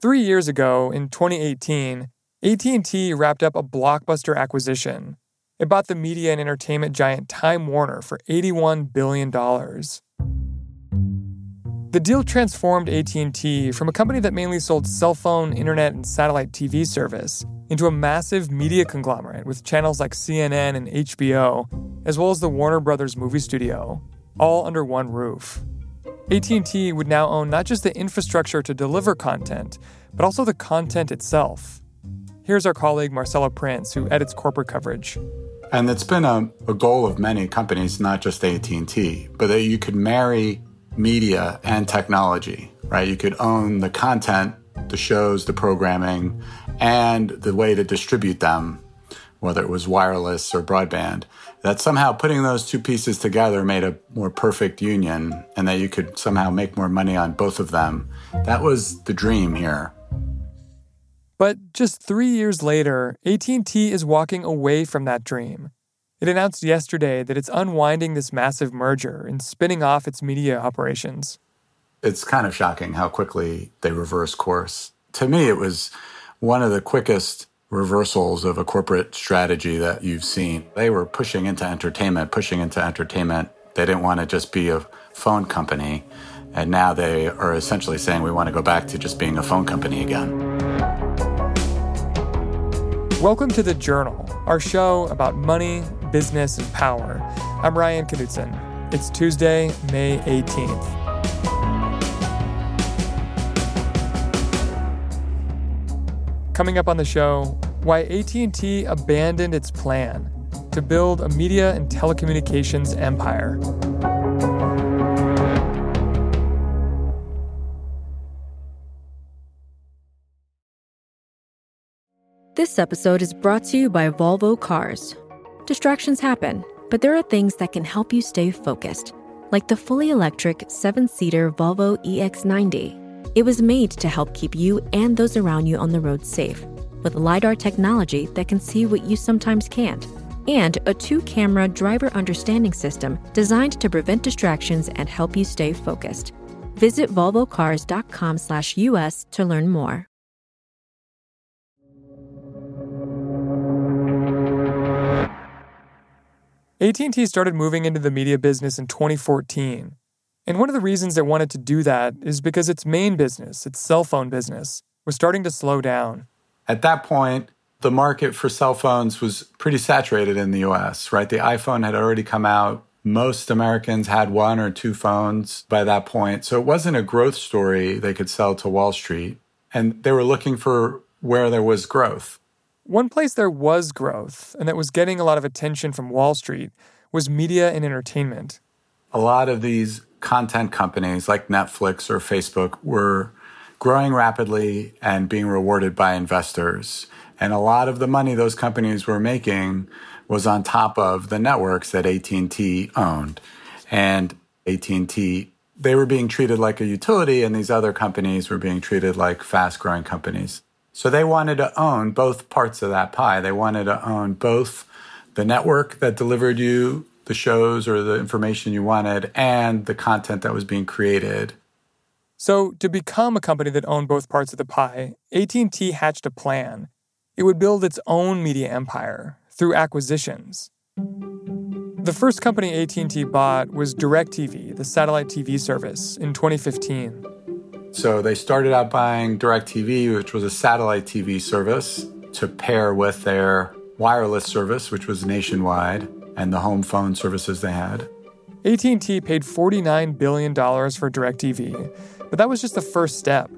Three years ago, in 2018, AT&T wrapped up a blockbuster acquisition. It bought the media and entertainment giant Time Warner for $81 billion. The deal transformed AT&T from a company that mainly sold cell phone, internet, and satellite TV service into a massive media conglomerate with channels like CNN and HBO, as well as the Warner Brothers movie studio, all under one roof. AT&T would now own not just the infrastructure to deliver content, but also the content itself. Here's our colleague Marcelo Prince, who edits corporate coverage. And it's been a, a goal of many companies, not just AT&T, but that you could marry media and technology, right? You could own the content, the shows, the programming, and the way to distribute them, whether it was wireless or broadband. That somehow putting those two pieces together made a more perfect union and that you could somehow make more money on both of them. That was the dream here. But just 3 years later, AT&T is walking away from that dream. It announced yesterday that it's unwinding this massive merger and spinning off its media operations. It's kind of shocking how quickly they reverse course. To me, it was one of the quickest reversals of a corporate strategy that you've seen. They were pushing into entertainment, pushing into entertainment. They didn't want to just be a phone company. And now they are essentially saying we want to go back to just being a phone company again. Welcome to The Journal, our show about money, business, and power. I'm Ryan Knutson. It's Tuesday, May 18th. Coming up on the show, why AT&T abandoned its plan to build a media and telecommunications empire. This episode is brought to you by Volvo Cars. Distractions happen, but there are things that can help you stay focused, like the fully electric seven seater Volvo EX90. It was made to help keep you and those around you on the road safe, with LiDAR technology that can see what you sometimes can't, and a two camera driver understanding system designed to prevent distractions and help you stay focused. Visit volvocars.com/us to learn more. AT&T started moving into the media business in 2014. And one of the reasons it wanted to do that is because its main business, its cell phone business, was starting to slow down. At that point, the market for cell phones was pretty saturated in the US, right? The iPhone had already come out. Most Americans had one or two phones by that point. So it wasn't a growth story they could sell to Wall Street. And they were looking for where there was growth. One place there was growth and that was getting a lot of attention from Wall Street was media and entertainment. A lot of these content companies like Netflix or Facebook were growing rapidly and being rewarded by investors. And a lot of the money those companies were making was on top of the networks that AT&T owned. And AT&T they were being treated like a utility and these other companies were being treated like fast-growing companies. So they wanted to own both parts of that pie. They wanted to own both the network that delivered you the shows or the information you wanted and the content that was being created. So, to become a company that owned both parts of the pie, AT&T hatched a plan. It would build its own media empire through acquisitions. The first company AT&T bought was DirecTV, the satellite TV service, in 2015. So they started out buying DirecTV, which was a satellite TV service, to pair with their wireless service, which was nationwide, and the home phone services they had. AT&T paid $49 billion for DirecTV, but that was just the first step.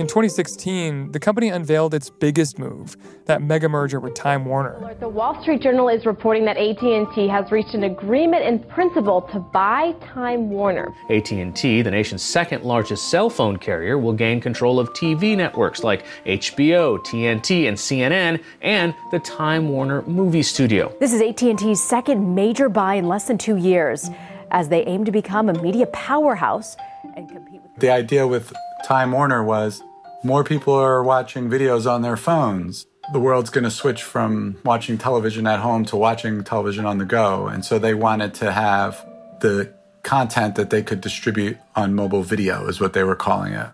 In 2016, the company unveiled its biggest move, that mega merger with Time Warner. The Wall Street Journal is reporting that AT&T has reached an agreement in principle to buy Time Warner. AT&T, the nation's second largest cell phone carrier, will gain control of TV networks like HBO, TNT, and CNN, and the Time Warner movie studio. This is AT&T's second major buy in less than 2 years as they aim to become a media powerhouse and compete with The idea with Time Warner was more people are watching videos on their phones. The world's going to switch from watching television at home to watching television on the go. And so they wanted to have the content that they could distribute on mobile video, is what they were calling it.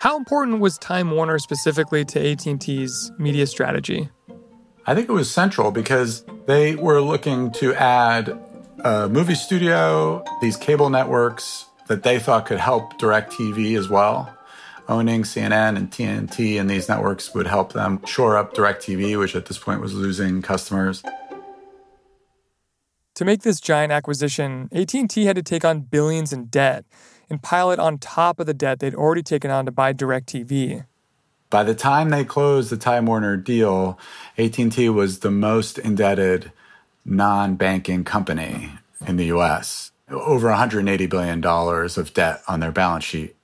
How important was Time Warner specifically to AT&T's media strategy? I think it was central because they were looking to add a movie studio, these cable networks that they thought could help DirecTV as well. Owning CNN and TNT and these networks would help them shore up DirecTV, which at this point was losing customers. To make this giant acquisition, AT&T had to take on billions in debt and pile it on top of the debt they'd already taken on to buy DirecTV. By the time they closed the Time Warner deal, AT&T was the most indebted non-banking company in the US. Over 180 billion dollars of debt on their balance sheet.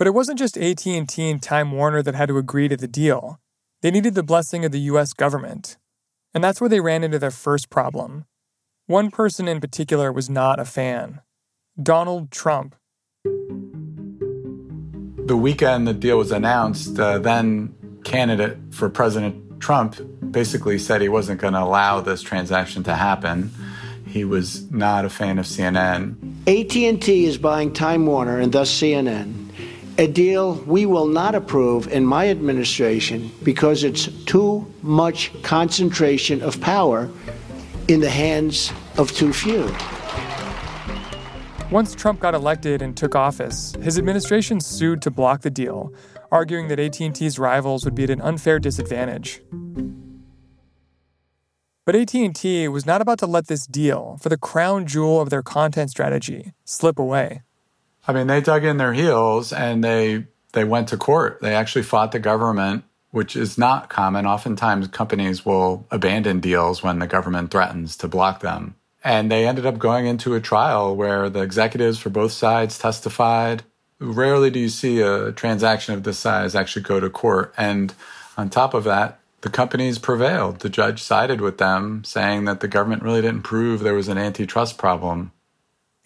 But it wasn't just AT&T and Time Warner that had to agree to the deal. They needed the blessing of the US government. And that's where they ran into their first problem. One person in particular was not a fan. Donald Trump. The weekend the deal was announced, uh, then candidate for President Trump basically said he wasn't going to allow this transaction to happen. He was not a fan of CNN. AT&T is buying Time Warner and thus CNN, a deal we will not approve in my administration because it's too much concentration of power in the hands of too few. Once Trump got elected and took office, his administration sued to block the deal, arguing that AT&T's rivals would be at an unfair disadvantage. But AT&T was not about to let this deal, for the crown jewel of their content strategy, slip away. I mean, they dug in their heels and they they went to court. They actually fought the government, which is not common. Oftentimes companies will abandon deals when the government threatens to block them. And they ended up going into a trial where the executives for both sides testified. Rarely do you see a transaction of this size actually go to court. And on top of that, the companies prevailed. The judge sided with them, saying that the government really didn't prove there was an antitrust problem.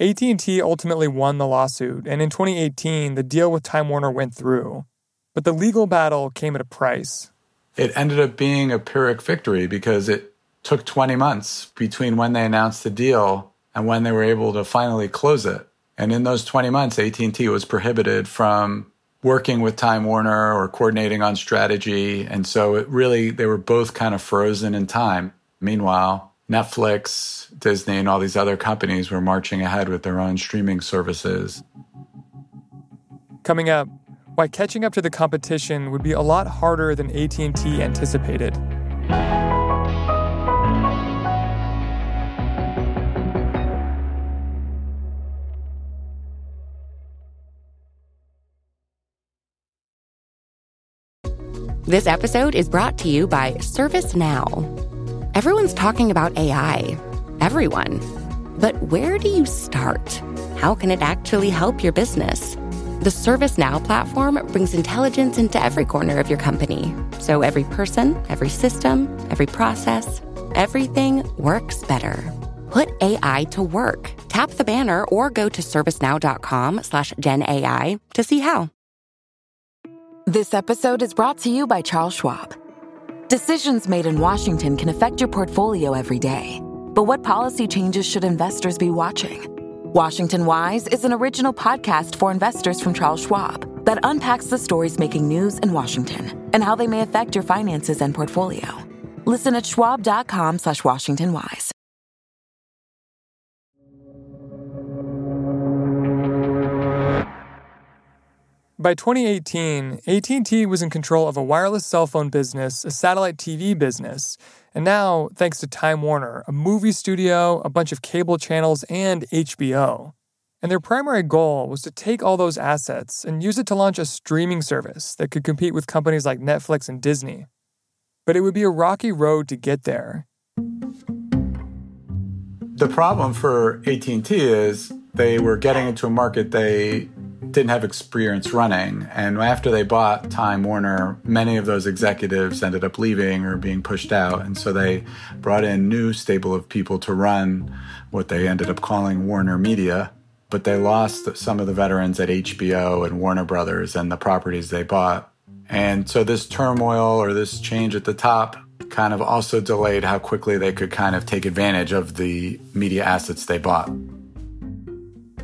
AT&T ultimately won the lawsuit, and in 2018, the deal with Time Warner went through. But the legal battle came at a price. It ended up being a Pyrrhic victory because it took 20 months between when they announced the deal and when they were able to finally close it. And in those 20 months, AT&T was prohibited from working with Time Warner or coordinating on strategy. And so it really, they were both kind of frozen in time. Meanwhile, Netflix, Disney, and all these other companies were marching ahead with their own streaming services. Coming up, why catching up to the competition would be a lot harder than AT&T anticipated. This episode is brought to you by ServiceNow. Everyone's talking about AI. Everyone. But where do you start? How can it actually help your business? The ServiceNow platform brings intelligence into every corner of your company. So every person, every system, every process, everything works better. Put AI to work. Tap the banner or go to servicenow.com slash GenAI to see how. This episode is brought to you by Charles Schwab. Decisions made in Washington can affect your portfolio every day. But what policy changes should investors be watching? Washington Wise is an original podcast for investors from Charles Schwab that unpacks the stories making news in Washington and how they may affect your finances and portfolio. Listen at schwab.com slash Washington Wise. By 2018, AT&T was in control of a wireless cell phone business, a satellite TV business, and now, thanks to Time Warner, a movie studio, a bunch of cable channels, and HBO. And their primary goal was to take all those assets and use it to launch a streaming service that could compete with companies like Netflix and Disney. But it would be a rocky road to get there. The problem for AT&T is they were getting into a market they didn't have experience running. And after they bought Time Warner, many of those executives ended up leaving or being pushed out. And so they brought in new stable of people to run what they ended up calling Warner Media. But they lost some of the veterans at HBO and Warner Brothers and the properties they bought. And so this turmoil or this change at the top kind of also delayed how quickly they could kind of take advantage of the media assets they bought.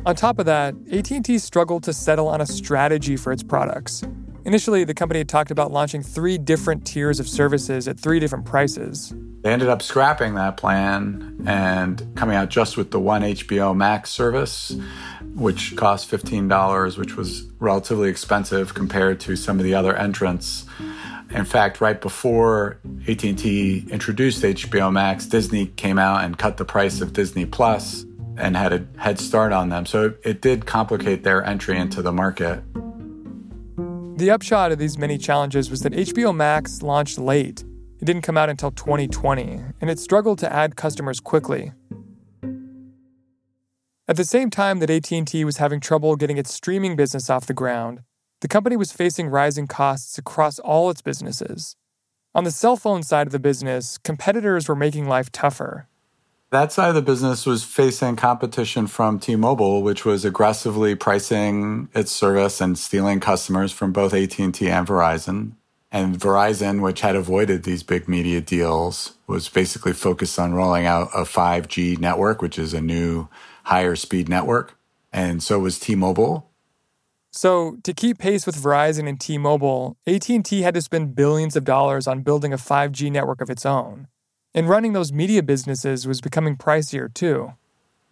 On top of that, AT&T struggled to settle on a strategy for its products. Initially, the company had talked about launching three different tiers of services at three different prices. They ended up scrapping that plan and coming out just with the one HBO Max service, which cost $15, which was relatively expensive compared to some of the other entrants. In fact, right before AT&T introduced HBO Max, Disney came out and cut the price of Disney Plus and had a head start on them. So it, it did complicate their entry into the market. The upshot of these many challenges was that HBO Max launched late. It didn't come out until 2020, and it struggled to add customers quickly. At the same time that AT&T was having trouble getting its streaming business off the ground, the company was facing rising costs across all its businesses. On the cell phone side of the business, competitors were making life tougher. That side of the business was facing competition from T-Mobile, which was aggressively pricing its service and stealing customers from both AT&T and Verizon. And Verizon, which had avoided these big media deals, was basically focused on rolling out a 5G network, which is a new higher speed network. And so was T-Mobile. So, to keep pace with Verizon and T-Mobile, AT&T had to spend billions of dollars on building a 5G network of its own. And running those media businesses was becoming pricier too.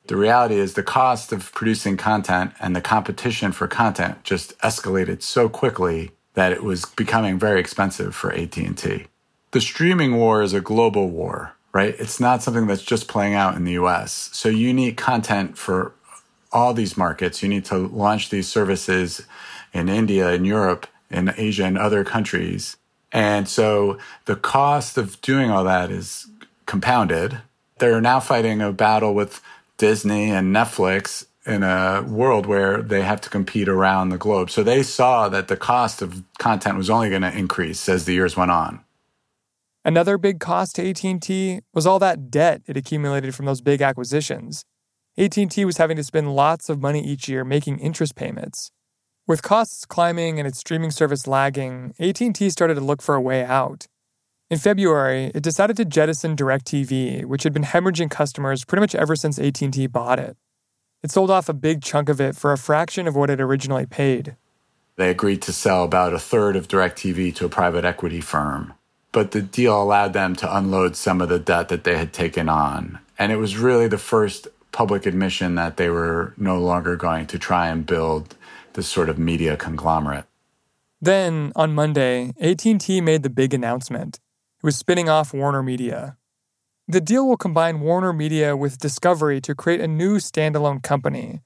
The reality is the cost of producing content and the competition for content just escalated so quickly that it was becoming very expensive for AT&T. The streaming war is a global war, right? It's not something that's just playing out in the US. So you need content for all these markets. You need to launch these services in India, in Europe, in Asia, and other countries. And so the cost of doing all that is compounded. They're now fighting a battle with Disney and Netflix in a world where they have to compete around the globe. So they saw that the cost of content was only going to increase as the years went on. Another big cost to AT&T was all that debt it accumulated from those big acquisitions. AT&T was having to spend lots of money each year making interest payments. With costs climbing and its streaming service lagging, AT&T started to look for a way out. In February, it decided to jettison DirecTV, which had been hemorrhaging customers pretty much ever since AT&T bought it. It sold off a big chunk of it for a fraction of what it originally paid. They agreed to sell about a third of DirecTV to a private equity firm, but the deal allowed them to unload some of the debt that they had taken on. And it was really the first public admission that they were no longer going to try and build this sort of media conglomerate. Then, on Monday, AT&T made the big announcement. It was spinning off Warner Media. The deal will combine Warner Media with Discovery to create a new standalone company.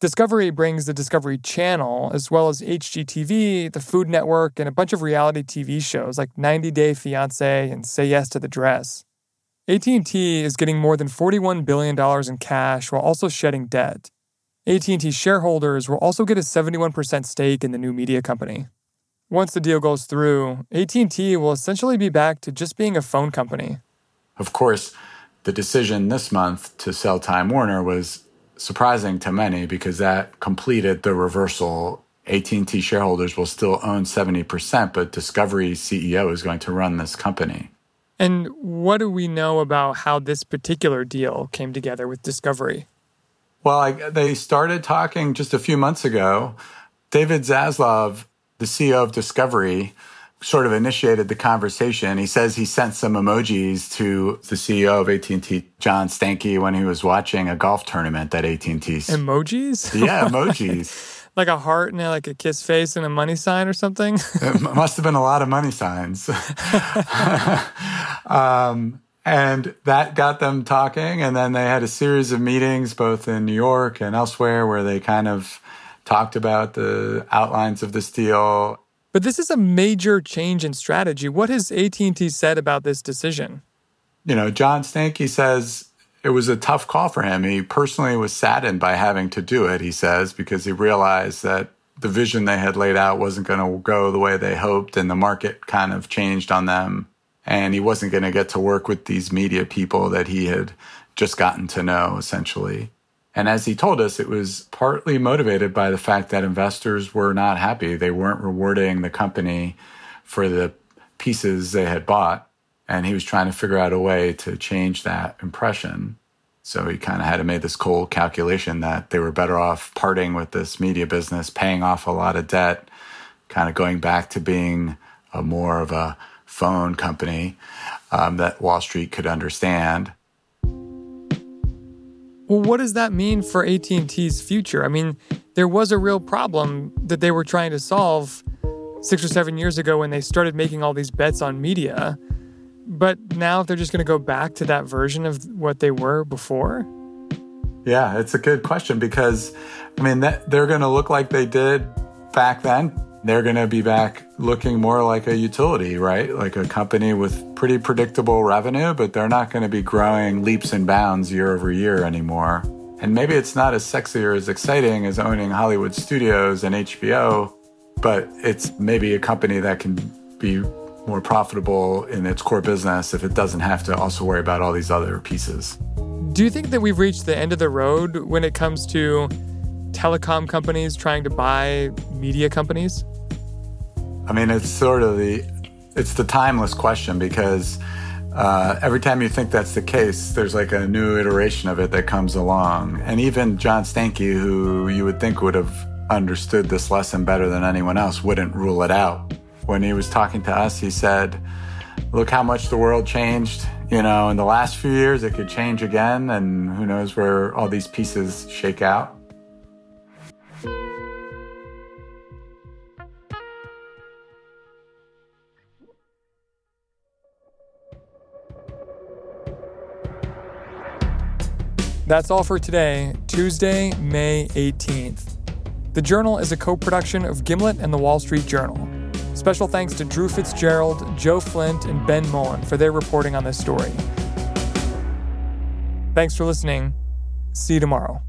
Discovery brings the Discovery Channel, as well as HGTV, the Food Network, and a bunch of reality TV shows like 90 Day Fiancé and Say Yes to the Dress. AT&T is getting more than $41 billion in cash while also shedding debt. AT&T shareholders will also get a 71% stake in the new media company. Once the deal goes through, AT&T will essentially be back to just being a phone company. Of course, the decision this month to sell Time Warner was surprising to many because that completed the reversal. AT&T shareholders will still own 70%, but Discovery CEO is going to run this company. And what do we know about how this particular deal came together with Discovery? Well, I, they started talking just a few months ago. David Zaslav, the CEO of Discovery, sort of initiated the conversation. He says he sent some emojis to the CEO of AT&T, John Stankey, when he was watching a golf tournament at AT&T. Emojis? Yeah, emojis. like a heart and like a kiss face and a money sign or something? it must have been a lot of money signs. um, and that got them talking. And then they had a series of meetings, both in New York and elsewhere, where they kind of talked about the outlines of this deal. But this is a major change in strategy. What has AT&T said about this decision? You know, John Stankey says it was a tough call for him. He personally was saddened by having to do it, he says, because he realized that the vision they had laid out wasn't going to go the way they hoped and the market kind of changed on them and he wasn't going to get to work with these media people that he had just gotten to know essentially. And as he told us, it was partly motivated by the fact that investors were not happy. They weren't rewarding the company for the pieces they had bought. And he was trying to figure out a way to change that impression. So he kind of had to make this cold calculation that they were better off parting with this media business, paying off a lot of debt, kind of going back to being a more of a phone company um, that Wall Street could understand. Well, what does that mean for AT&T's future? I mean, there was a real problem that they were trying to solve 6 or 7 years ago when they started making all these bets on media. But now they're just going to go back to that version of what they were before? Yeah, it's a good question because, I mean, that, they're going to look like they did back then. They're going to be back looking more like a utility, right? Like a company with pretty predictable revenue, but they're not going to be growing leaps and bounds year over year anymore. And maybe it's not as sexy or as exciting as owning Hollywood studios and HBO, but it's maybe a company that can be more profitable in its core business if it doesn't have to also worry about all these other pieces. Do you think that we've reached the end of the road when it comes to telecom companies trying to buy media companies? I mean, it's sort of the it's the timeless question because uh, every time you think that's the case, there's like a new iteration of it that comes along. And even John Stankey, who you would think would have understood this lesson better than anyone else, wouldn't rule it out when he was talking to us, he said, Look how much the world changed. You know, in the last few years, it could change again, and who knows where all these pieces shake out. That's all for today, Tuesday, May 18th. The Journal is a co production of Gimlet and the Wall Street Journal. Special thanks to Drew Fitzgerald, Joe Flint, and Ben Mullin for their reporting on this story. Thanks for listening. See you tomorrow.